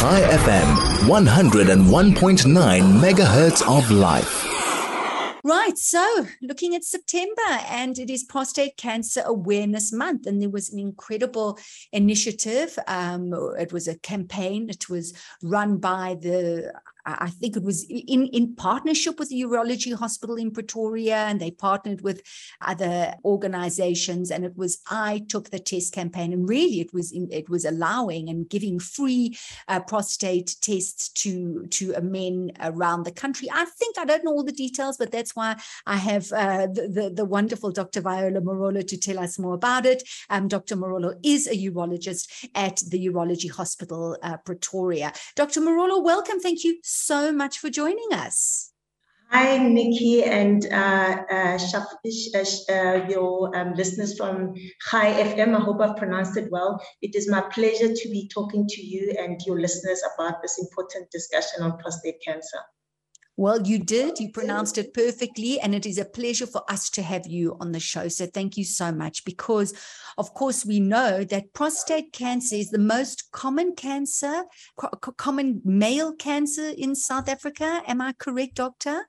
Chai FM, 101.9 megahertz of life. Right. So, looking at September, and it is Prostate Cancer Awareness Month, and there was an incredible initiative. Um, it was a campaign. It was run by the I think it was in, in partnership with the Urology Hospital in Pretoria, and they partnered with other organizations. And it was I took the test campaign, and really it was in, it was allowing and giving free uh, prostate tests to to men around the country. I think I don't know all the details, but that's why I have uh, the, the, the wonderful Dr. Viola Morolo to tell us more about it. Um, Dr. Morolo is a urologist at the Urology Hospital uh, Pretoria. Dr. Morolo, welcome. Thank you much for joining us. Hi, Nikki and uh, uh, uh, uh, your um, listeners from Chai FM. I hope I've pronounced it well. It is my pleasure to be talking to you and your listeners about this important discussion on prostate cancer. Well, you did. You pronounced it perfectly. And it is a pleasure for us to have you on the show. So thank you so much. Because, of course, we know that prostate cancer is the most common cancer, co- common male cancer in South Africa. Am I correct, doctor?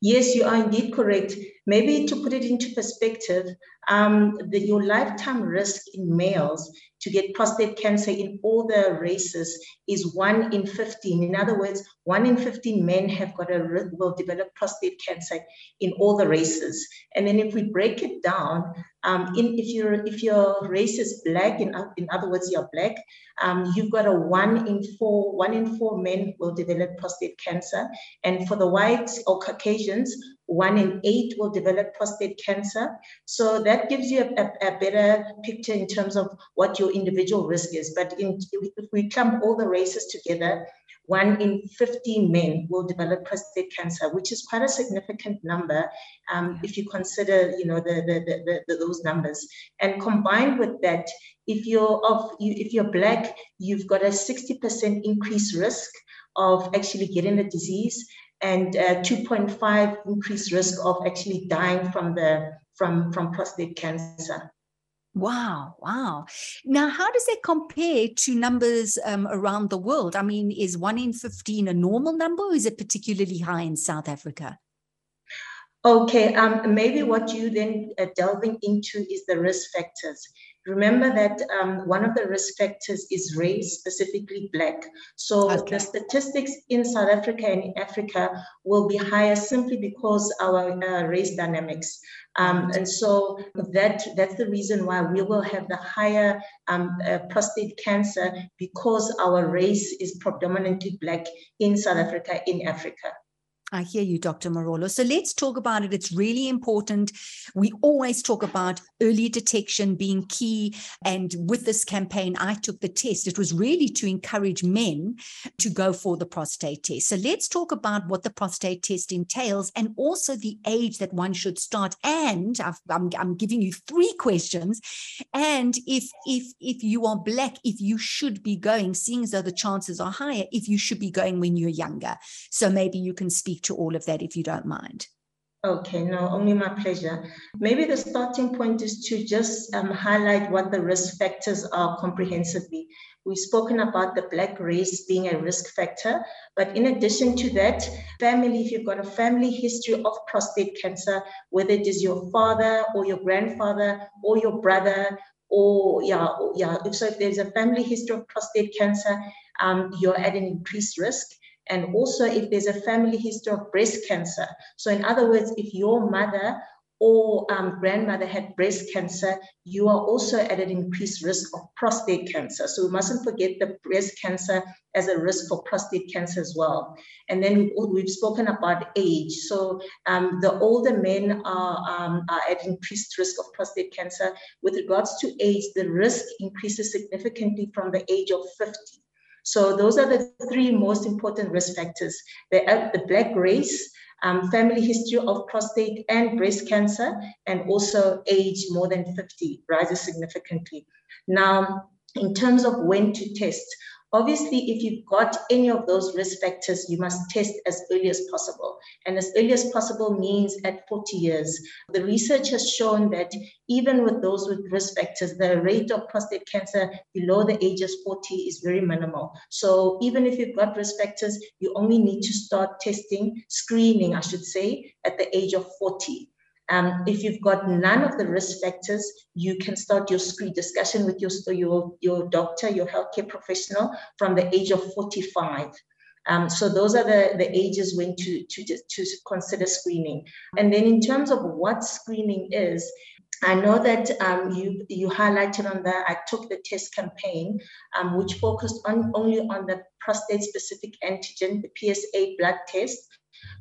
Yes, you are indeed correct. Maybe to put it into perspective, um, the, your lifetime risk in males to get prostate cancer in all the races is one in 15. In other words, one in 15 men have got a will develop prostate cancer in all the races. And then if we break it down, um, in, if your if your race is black, in, in other words, you're black, um, you've got a one in four one in four men will develop prostate cancer, and for the whites or Caucasians, one in eight will develop prostate cancer. So that gives you a, a, a, better picture in terms of what your individual risk is. But in, if we clump all the races together, one in 50 men will develop prostate cancer, which is quite a significant number um, if you consider, you know, the, the, the, the, those numbers. And combined with that, if you're of, you, if you're black, you've got a 60% increased risk of actually getting the disease and 2.5 increased risk of actually dying from the from from prostate cancer. Wow, wow. Now, how does that compare to numbers um, around the world? I mean, is one in 15 a normal number or is it particularly high in South Africa? Okay, um, maybe what you then uh, delving into is the risk factors. Remember that um, one of the risk factors is race, specifically Black. So okay. the statistics in South Africa and in Africa will be higher simply because our uh, race dynamics. Um, and so that that's the reason why we will have the higher um, uh, prostate cancer because our race is predominantly Black in South Africa, in Africa. I hear you, Dr. Morolo. So let's talk about it. It's really important. We always talk about early detection being key. And with this campaign, I took the test. It was really to encourage men to go for the prostate test. So let's talk about what the prostate test entails and also the age that one should start. And i am I'm giving you three questions. And if if if you are black, if you should be going, seeing as though the chances are higher, if you should be going when you're younger. So maybe you can speak speak to all of that if you don't mind. Okay, no, only my pleasure. Maybe the starting point is to just um, highlight what the risk factors are comprehensively. We've spoken about the Black race being a risk factor, but in addition to that, family, if you've got a family history of prostate cancer, whether it is your father or your grandfather or your brother, or yeah, yeah, so if there's a family history of prostate cancer, um, you're at an increased risk and also if there's a family history of breast cancer. So in other words, if your mother or um, grandmother had breast cancer, you are also at an increased risk of prostate cancer. So we mustn't forget the breast cancer as a risk for prostate cancer as well. And then we've spoken about age. So um, the older men are, um, are at increased risk of prostate cancer. With regards to age, the risk increases significantly from the age of 50. So those are the three most important risk factors. The, uh, the black race, um, family history of prostate and breast cancer, and also age more than 50 rises significantly. Now, in terms of when to test, Obviously, if you've got any of those risk factors, you must test as early as possible. And as early as possible means at 40 years. The research has shown that even with those with risk factors, the rate of prostate cancer below the age of 40 is very minimal. So even if you've got risk factors, you only need to start testing, screening, I should say, at the age of 40. Um, if you've got none of the risk factors, you can start your screen discussion with your, your, your doctor, your healthcare professional from the age of 45. Um, so those are the, the ages when to, to, to consider screening. And then in terms of what screening is, I know that um, you you highlighted on the I took the test campaign, um, which focused on only on the prostate specific antigen, the PSA blood test,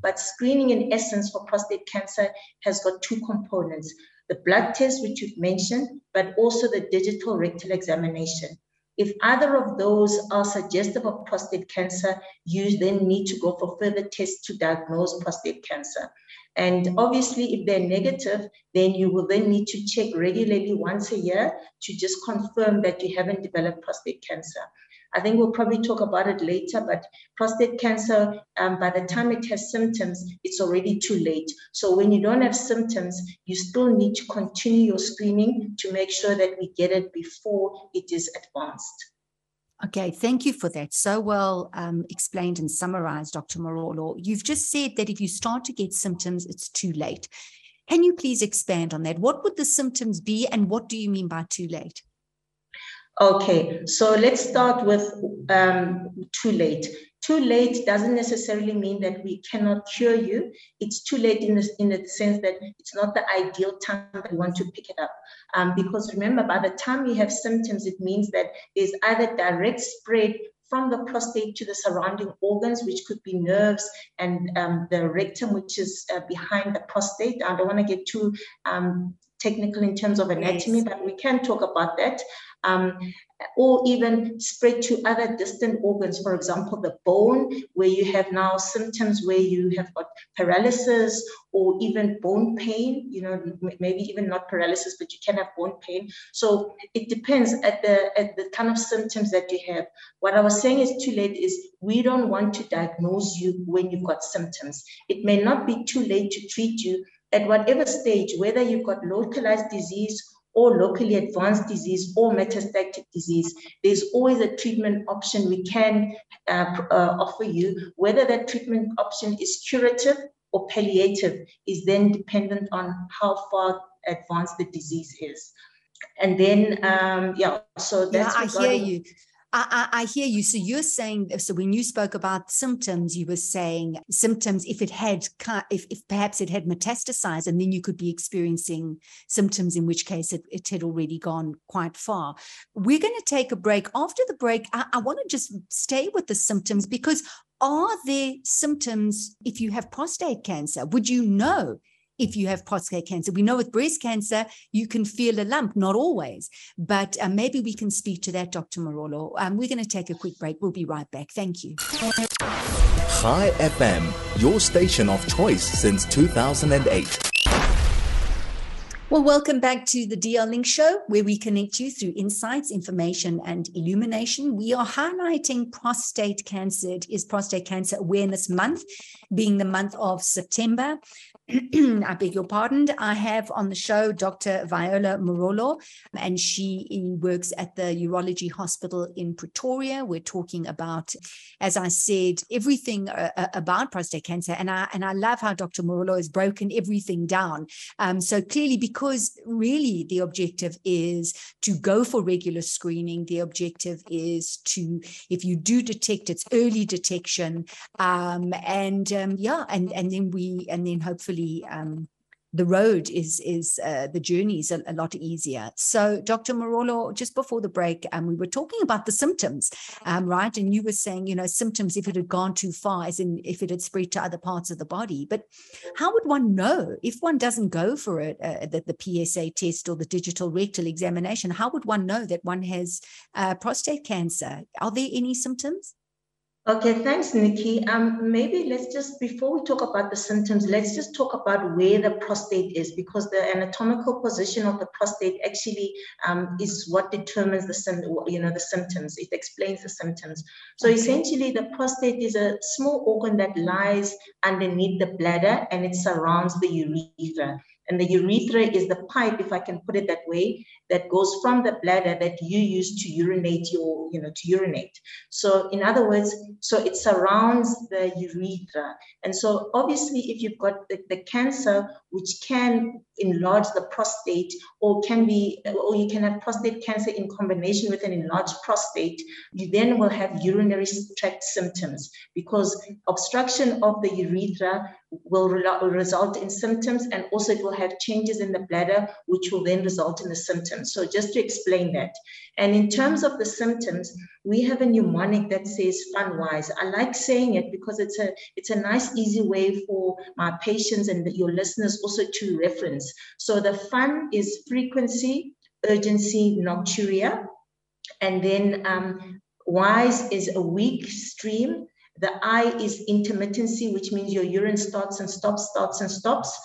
but screening in essence for prostate cancer has got two components the blood test, which you've mentioned, but also the digital rectal examination. If either of those are suggestive of prostate cancer, you then need to go for further tests to diagnose prostate cancer. And obviously, if they're negative, then you will then need to check regularly once a year to just confirm that you haven't developed prostate cancer. I think we'll probably talk about it later, but prostate cancer, um, by the time it has symptoms, it's already too late. So when you don't have symptoms, you still need to continue your screening to make sure that we get it before it is advanced. Okay, thank you for that. So well um, explained and summarized, Dr. Morolo. You've just said that if you start to get symptoms, it's too late. Can you please expand on that? What would the symptoms be, and what do you mean by too late? Okay, so let's start with um, too late. Too late doesn't necessarily mean that we cannot cure you. It's too late in the, in the sense that it's not the ideal time that we want to pick it up. Um, because remember, by the time you have symptoms, it means that there's either direct spread from the prostate to the surrounding organs, which could be nerves and um, the rectum, which is uh, behind the prostate. I don't want to get too um, technical in terms of anatomy, yes. but we can talk about that um, or even spread to other distant organs, for example, the bone, where you have now symptoms where you have got paralysis or even bone pain, you know, maybe even not paralysis, but you can have bone pain. So it depends at the, at the kind of symptoms that you have. What I was saying is too late is we don't want to diagnose you when you've got symptoms. It may not be too late to treat you at whatever stage, whether you've got localized disease or locally advanced disease or metastatic disease, there's always a treatment option we can uh, uh, offer you. Whether that treatment option is curative or palliative is then dependent on how far advanced the disease is. And then, um, yeah, so that's yeah, I hear you. I, I, hear you. So you're saying, so when you spoke about symptoms, you were saying symptoms if it had, if, if perhaps it had metastasized, and then you could be experiencing symptoms, in which case it, it had already gone quite far. We're going to take a break. After the break, I, I want to just stay with the symptoms because are there symptoms if you have prostate cancer? Would you know if you have prostate cancer. We know with breast cancer, you can feel a lump, not always, but uh, maybe we can speak to that, Dr. Morolo. Um, we're going to take a quick break. We'll be right back. Thank you. Chai FM, your station of choice since 2008. Well, welcome back to the DL Link Show, where we connect you through insights, information, and illumination. We are highlighting prostate cancer. It is Prostate Cancer Awareness Month, being the month of September. I beg your pardon. I have on the show Dr. Viola Morolo, and she works at the Urology Hospital in Pretoria. We're talking about, as I said, everything uh, uh, about prostate cancer, and I and I love how Dr. Morolo has broken everything down. Um, so clearly, because really the objective is to go for regular screening. The objective is to, if you do detect, it's early detection, um, and um, yeah, and and then we and then hopefully um, the road is is uh, the journey is a, a, lot easier. So, Dr. Morolo, just before the break, um, we were talking about the symptoms, um, right? And you were saying, you know, symptoms if it had gone too far, as in if it had spread to other parts of the body. But how would one know if one doesn't go for it, uh, the, the, PSA test or the digital rectal examination? How would one know that one has uh, prostate cancer? Are there any symptoms? Okay, thanks, Nikki. Um, maybe let's just, before we talk about the symptoms, let's just talk about where the prostate is because the anatomical position of the prostate actually um, is what determines the, you know, the symptoms. It explains the symptoms. So essentially the prostate is a small organ that lies underneath the bladder and it surrounds the urethra. And the urethra is the pipe, if I can put it that way, that goes from the bladder that you use to urinate your, you know, to urinate. So in other words, so it surrounds the urethra. And so obviously if you've got the, the cancer, which can enlarge the prostate or can be, or you can have prostate cancer in combination with an enlarged prostate, you then will have urinary tract symptoms because obstruction of the urethra will re result in symptoms and also it will have changes in the bladder, which will then result in the symptoms. So just to explain that. And in terms of the symptoms, we have a mnemonic that says fun wise. I like saying it because it's a, it's a nice, easy way for my patients and your listeners also to reference. So the fun is frequency, urgency, nocturia. And then um, wise is a weak stream. The I is intermittency, which means your urine starts and stops, starts and stops.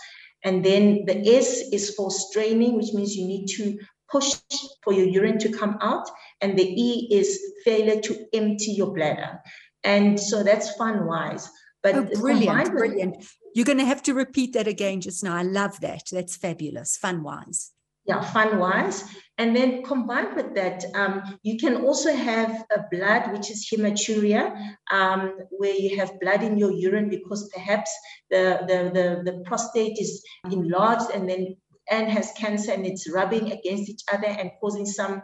And then the S is for straining, which means you need to push for your urine to come out. And the E is failure to empty your bladder. And so that's fun wise. But oh, brilliant, brilliant. You're going to have to repeat that again just now. I love that. That's fabulous. Fun wise yeah, fun wise. And then combined with that, um, you can also have a blood, which is hematuria, um, where you have blood in your urine because perhaps the, the, the, the prostate is enlarged and then and has cancer and it's rubbing against each other and causing some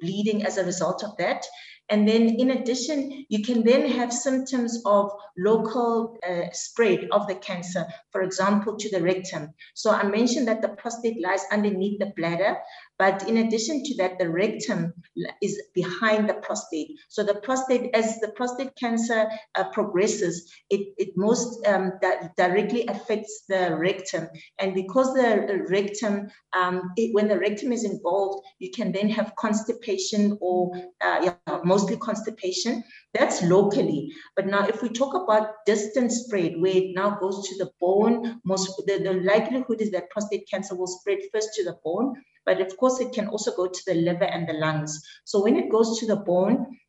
bleeding as a result of that. And then in addition, you can then have symptoms of local uh, spread of the cancer, for example, to the rectum. So I mentioned that the prostate lies underneath the bladder, but in addition to that, the rectum is behind the prostate. So the prostate, as the prostate cancer uh, progresses, it, it most um, directly affects the rectum. And because the rectum, um, it, when the rectum is involved, you can then have constipation or uh, yeah, mostly constipation. That's locally. But now if we talk about distant spread, where it now goes to the bone, most the, the likelihood is that prostate cancer will spread first to the bone but of course it can also go to the liver and the lungs. So when it goes to the bone,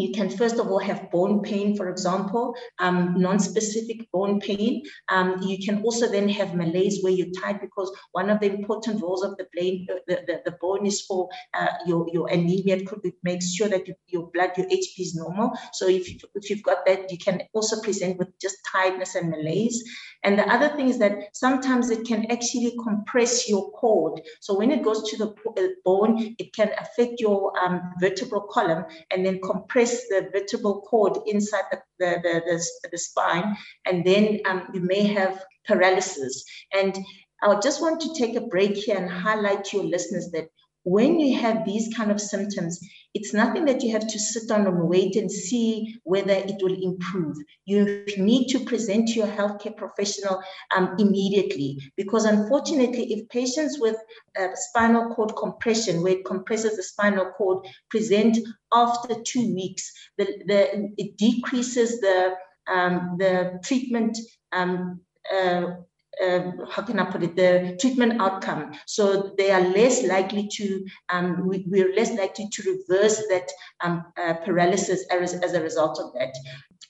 you can first of all have bone pain, for example, um, non-specific bone pain. Um, you can also then have malaise where you're tired because one of the important roles of the, brain, the, the, the bone is for uh, your, your anemia. It could make sure that you, your blood, your HB is normal. So if, you, if you've got that, you can also present with just tiredness and malaise. And the other thing is that sometimes it can actually compress your cord. So when it goes to the uh, bone, it can affect your um, vertebral column and then compress the vertebral cord inside the, the, the, the, the spine. And then um, you may have paralysis. And I just want to take a break here and highlight to your listeners that when you have these kind of symptoms, it's nothing that you have to sit on and wait and see whether it will improve. You need to present to your healthcare professional um, immediately because unfortunately, if patients with uh, spinal cord compression, where it compresses the spinal cord, present after two weeks, the, the, it decreases the, um, the treatment um, uh, uh, how can I put it, the treatment outcome. So they are less likely to, um, we, are less likely to reverse that um, uh, paralysis as, as a result of that.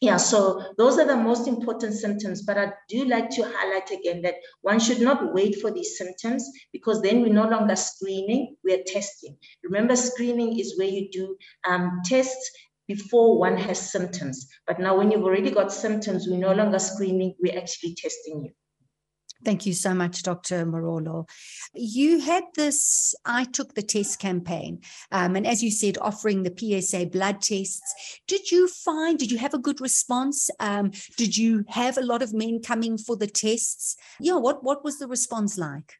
Yeah, so those are the most important symptoms, but I do like to highlight again that one should not wait for these symptoms because then we're no longer screening, we're testing. Remember, screening is where you do um, tests before one has symptoms. But now when you've already got symptoms, we're no longer screening, we're actually testing you. Thank you so much, Dr. Morolo. You had this I Took the Test campaign, um, and as you said, offering the PSA blood tests. Did you find, did you have a good response? Um, did you have a lot of men coming for the tests? Yeah, what, what was the response like?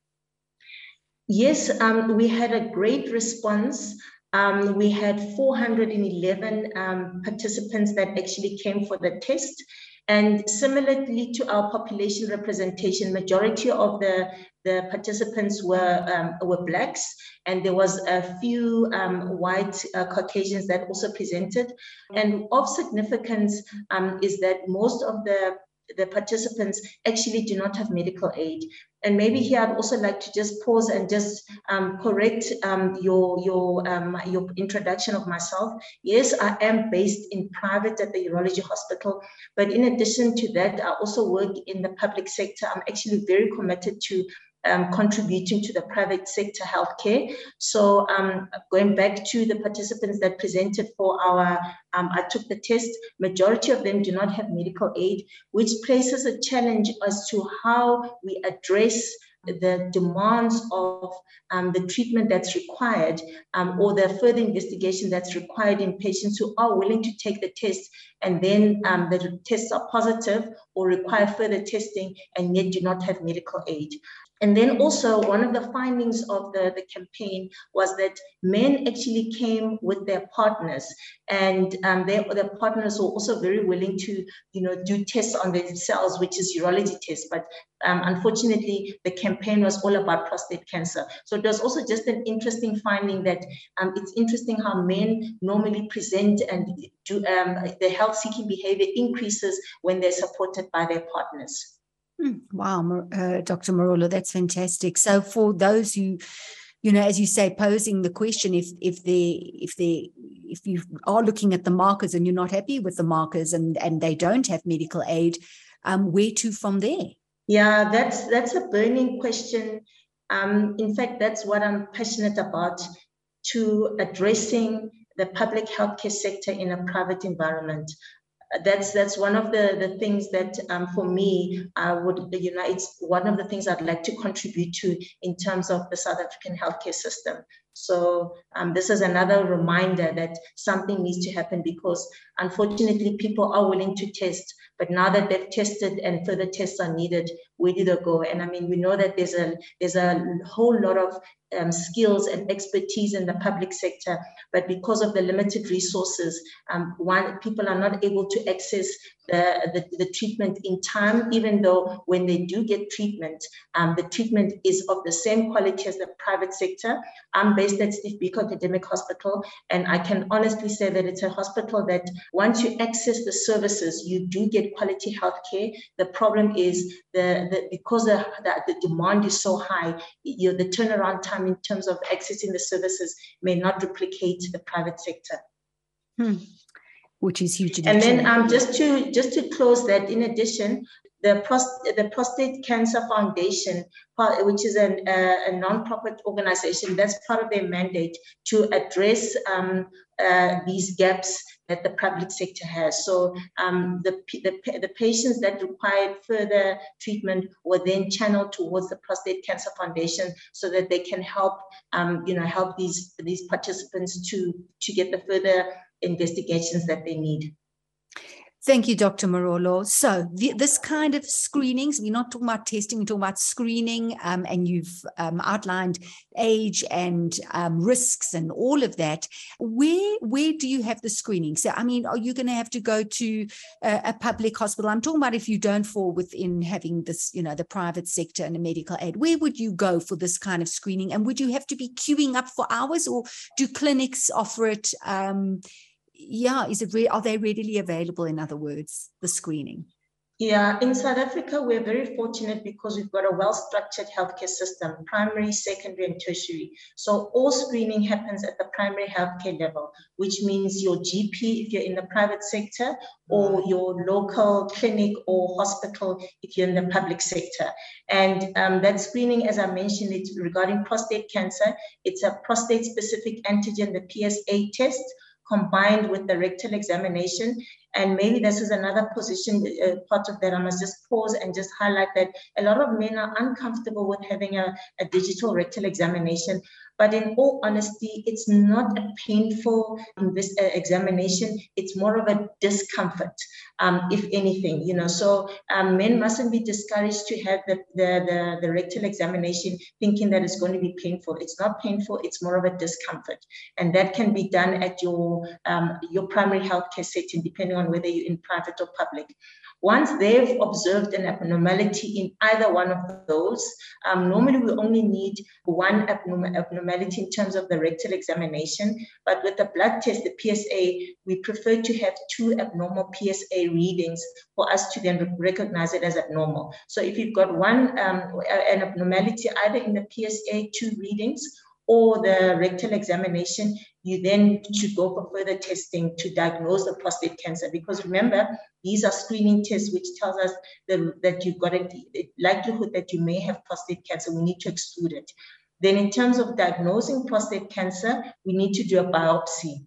Yes, um, we had a great response. Um, we had 411 um, participants that actually came for the test. And similarly to our population representation, majority of the, the participants were, um, were blacks, and there was a few um, white uh, Caucasians that also presented. And of significance um, is that most of the the participants actually do not have medical aid. And maybe here I'd also like to just pause and just um, correct um, your your um, your introduction of myself. Yes, I am based in private at the urology hospital, but in addition to that, I also work in the public sector. I'm actually very committed to um, contributing to the private sector healthcare. So um, going back to the participants that presented for our, um, I took the test, majority of them do not have medical aid, which places a challenge as to how we address the demands of um, the treatment that's required um, or the further investigation that's required in patients who are willing to take the test and then um, the tests are positive or require further testing and yet do not have medical aid. And then also one of the findings of the, the campaign was that men actually came with their partners and um, their, their partners were also very willing to, you know, do tests on themselves, which is urology tests. But um, unfortunately, the campaign was all about prostate cancer. So was also just an interesting finding that um, it's interesting how men normally present and do um, the health-seeking behavior increases when they're supported by their partners. Hmm, wow, uh, Dr. Morolo, that's fantastic. So for those who, you know, as you say, posing the question, if if they if they if you are looking at the markers and you're not happy with the markers and and they don't have medical aid, um, where to from there? Yeah, that's that's a burning question. Um, in fact, that's what I'm passionate about to addressing the public healthcare sector in a private environment that's that's one of the the things that um, for me I would you know it's one of the things I'd like to contribute to in terms of the South African healthcare system. So um, this is another reminder that something needs to happen because unfortunately people are willing to test, but now that they've tested and further tests are needed, where do they go? And I mean, we know that there's a there's a whole lot of um, skills and expertise in the public sector, but because of the limited resources, um, one people are not able to access the, the, the, treatment in time, even though when they do get treatment, um, the treatment is of the same quality as the private sector. I'm based at Steve Biko Academic Hospital, and I can honestly say that it's a hospital that once you access the services, you do get quality health care. The problem is the, the because the, the, the demand is so high, you the turnaround time in terms of accessing the services may not replicate the private sector. Hmm which is huge. And then um, just to just to close that, in addition, the, Prost- the Prostate Cancer Foundation, which is an, a non-profit organization, that's part of their mandate to address um, uh, these gaps that the public sector has. So um, the, the, the, patients that required further treatment were then channeled towards the Prostate Cancer Foundation so that they can help, um, you know, help these, these participants to, to get the further investigations that they need. Thank you, Dr. Morolo. So, the, this kind of screenings, we're not talking about testing, we're talking about screening, um, and you've um, outlined age and um, risks and all of that. Where where do you have the screening? So, I mean, are you going to have to go to a, a, public hospital? I'm talking about if you don't fall within having this, you know, the private sector and the medical aid. Where would you go for this kind of screening? And would you have to be queuing up for hours, or do clinics offer it? Yeah, is it re- are they readily available? In other words, the screening. Yeah, in South Africa, we're very fortunate because we've got a well structured healthcare system, primary, secondary, and tertiary. So all screening happens at the primary healthcare level, which means your GP, if you're in the private sector, or your local clinic or hospital, if you're in the public sector. And um, that screening, as I mentioned, it's regarding prostate cancer. It's a prostate specific antigen, the PSA test combined with the rectal examination. And maybe this is another position, uh, part of that. I must just pause and just highlight that a lot of men are uncomfortable with having a, a digital rectal examination. But in all honesty, it's not a painful this, uh, examination. It's more of a discomfort, um, if anything, you know. So um, men mustn't be discouraged to have the, the, the, the, rectal examination thinking that it's going to be painful. It's not painful. It's more of a discomfort. And that can be done at your, um, your primary healthcare setting, depending on whether you're in private or public. Once they've observed an abnormality in either one of those, um, normally we only need one abnorm- abnormality in terms of the rectal examination. But with the blood test, the PSA, we prefer to have two abnormal PSA readings for us to then recognize it as abnormal. So if you've got one um, an abnormality either in the PSA two readings or the rectal examination, you then should go for further testing to diagnose the prostate cancer. Because remember, these are screening tests which tells us the, that you've got a likelihood that you may have prostate cancer. We need to exclude it. Then in terms of diagnosing prostate cancer, we need to do a biopsy.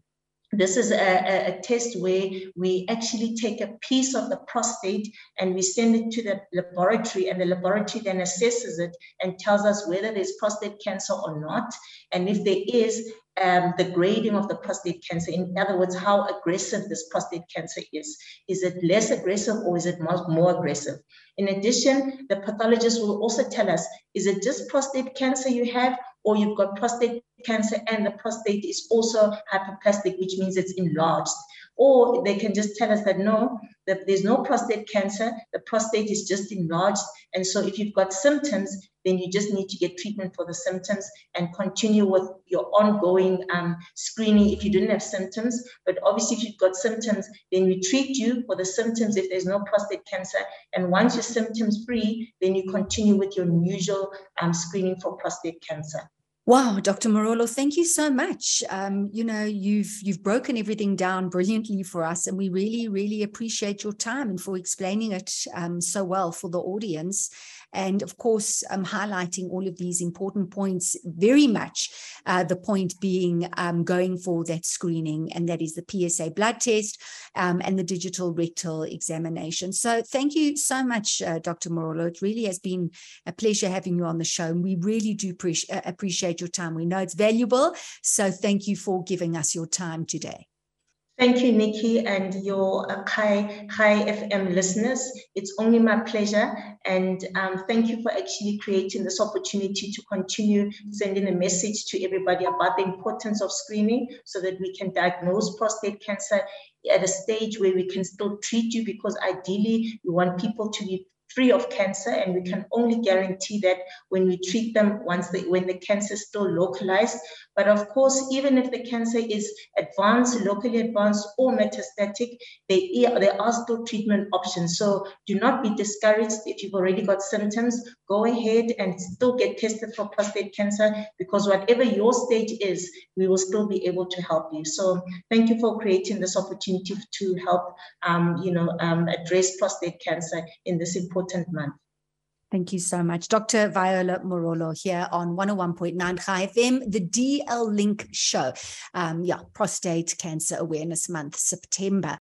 This is a, a, a, test where we actually take a piece of the prostate and we send it to the laboratory, and the laboratory then assesses it and tells us whether there's prostate cancer or not. And if there is, um, the grading of the prostate cancer. In other words, how aggressive this prostate cancer is. Is it less aggressive or is it more, more aggressive? In addition, the pathologist will also tell us is it just prostate cancer you have, or you've got prostate cancer and the prostate is also hyperplastic, which means it's enlarged. Or they can just tell us that no, that there's no prostate cancer, the prostate is just enlarged. And so if you've got symptoms, then you just need to get treatment for the symptoms and continue with your ongoing um, screening if you didn't have symptoms. But obviously, if you've got symptoms, then we treat you for the symptoms if there's no prostate cancer. And once you're symptoms free, then you continue with your usual um, screening for prostate cancer. Wow, Dr. Morolo, thank you so much. Um, you know, you've you've broken everything down brilliantly for us, and we really, really appreciate your time and for explaining it um, so well for the audience and of course um, highlighting all of these important points very much uh, the point being um, going for that screening and that is the psa blood test um, and the digital rectal examination. So thank you so much uh, dr morolo it really has been a pleasure having you on the show and we really do pre- uh, appreciate your time. We know it's valuable so thank you for giving us your time today Thank you, Nikki, and your uh, Chai, Chai FM listeners. It's only my pleasure. And um, thank you for actually creating this opportunity to continue sending a message to everybody about the importance of screening so that we can diagnose prostate cancer at a stage where we can still treat you because ideally we want people to be free of cancer and we can only guarantee that when we treat them once they, when the cancer is still localized. But of course even if the cancer is advanced locally advanced or metastatic they, there are still treatment options. So do not be discouraged if you've already got symptoms. Go ahead and still get tested for prostate cancer because whatever your stage is we will still be able to help you. So thank you for creating this opportunity to help um, you know um, address prostate cancer in this important important month. Thank you so much. Dr. Viola Morolo here on 101.9 Chai FM, the DL Link show. Um, yeah, Prostate Cancer Awareness Month, September.